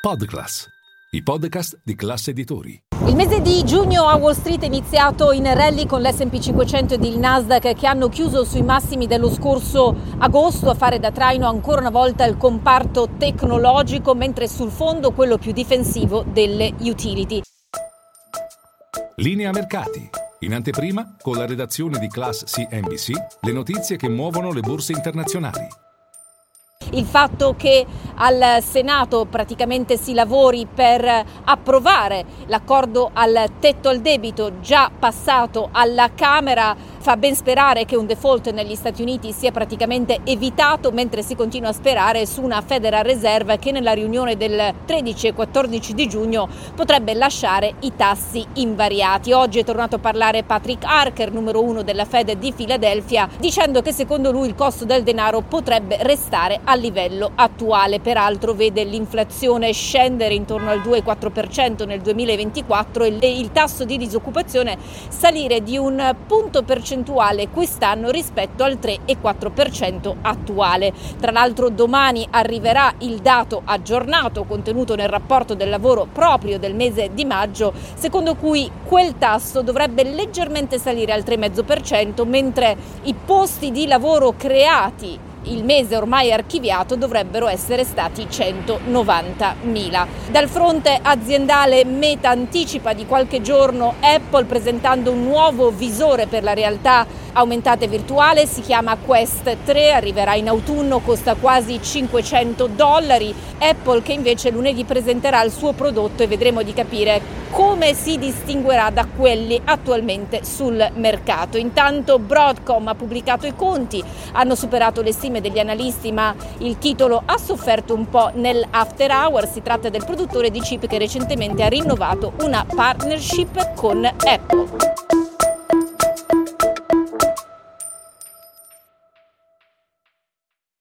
Podclass, i podcast di classe editori. Il mese di giugno a Wall Street è iniziato in rally con l'S&P 500 ed il Nasdaq che hanno chiuso sui massimi dello scorso agosto a fare da traino ancora una volta il comparto tecnologico, mentre sul fondo quello più difensivo delle utility. Linea mercati. In anteprima, con la redazione di Class CNBC, le notizie che muovono le borse internazionali il fatto che al Senato praticamente si lavori per approvare l'accordo al tetto al debito già passato alla Camera fa ben sperare che un default negli Stati Uniti sia praticamente evitato mentre si continua a sperare su una Federal Reserve che nella riunione del 13 e 14 di giugno potrebbe lasciare i tassi invariati. Oggi è tornato a parlare Patrick Harker, numero uno della Fed di Filadelfia, dicendo che secondo lui il costo del denaro potrebbe restare al livello attuale. Peraltro vede l'inflazione scendere intorno al 2,4% nel 2024 e il tasso di disoccupazione salire di un punto percentuale quest'anno rispetto al 3,4% attuale. Tra l'altro domani arriverà il dato aggiornato contenuto nel rapporto del lavoro proprio del mese di maggio, secondo cui quel tasso dovrebbe leggermente salire al 3,5%, mentre i posti di lavoro creati il mese ormai archiviato dovrebbero essere stati 190.000. Dal fronte aziendale Meta anticipa di qualche giorno Apple presentando un nuovo visore per la realtà aumentata e virtuale, si chiama Quest 3, arriverà in autunno, costa quasi 500 dollari. Apple che invece lunedì presenterà il suo prodotto e vedremo di capire come si distinguerà da quelli attualmente sul mercato. Intanto Broadcom ha pubblicato i conti, hanno superato le stime degli analisti, ma il titolo ha sofferto un po' nell'after hour. Si tratta del produttore di chip che recentemente ha rinnovato una partnership con Apple.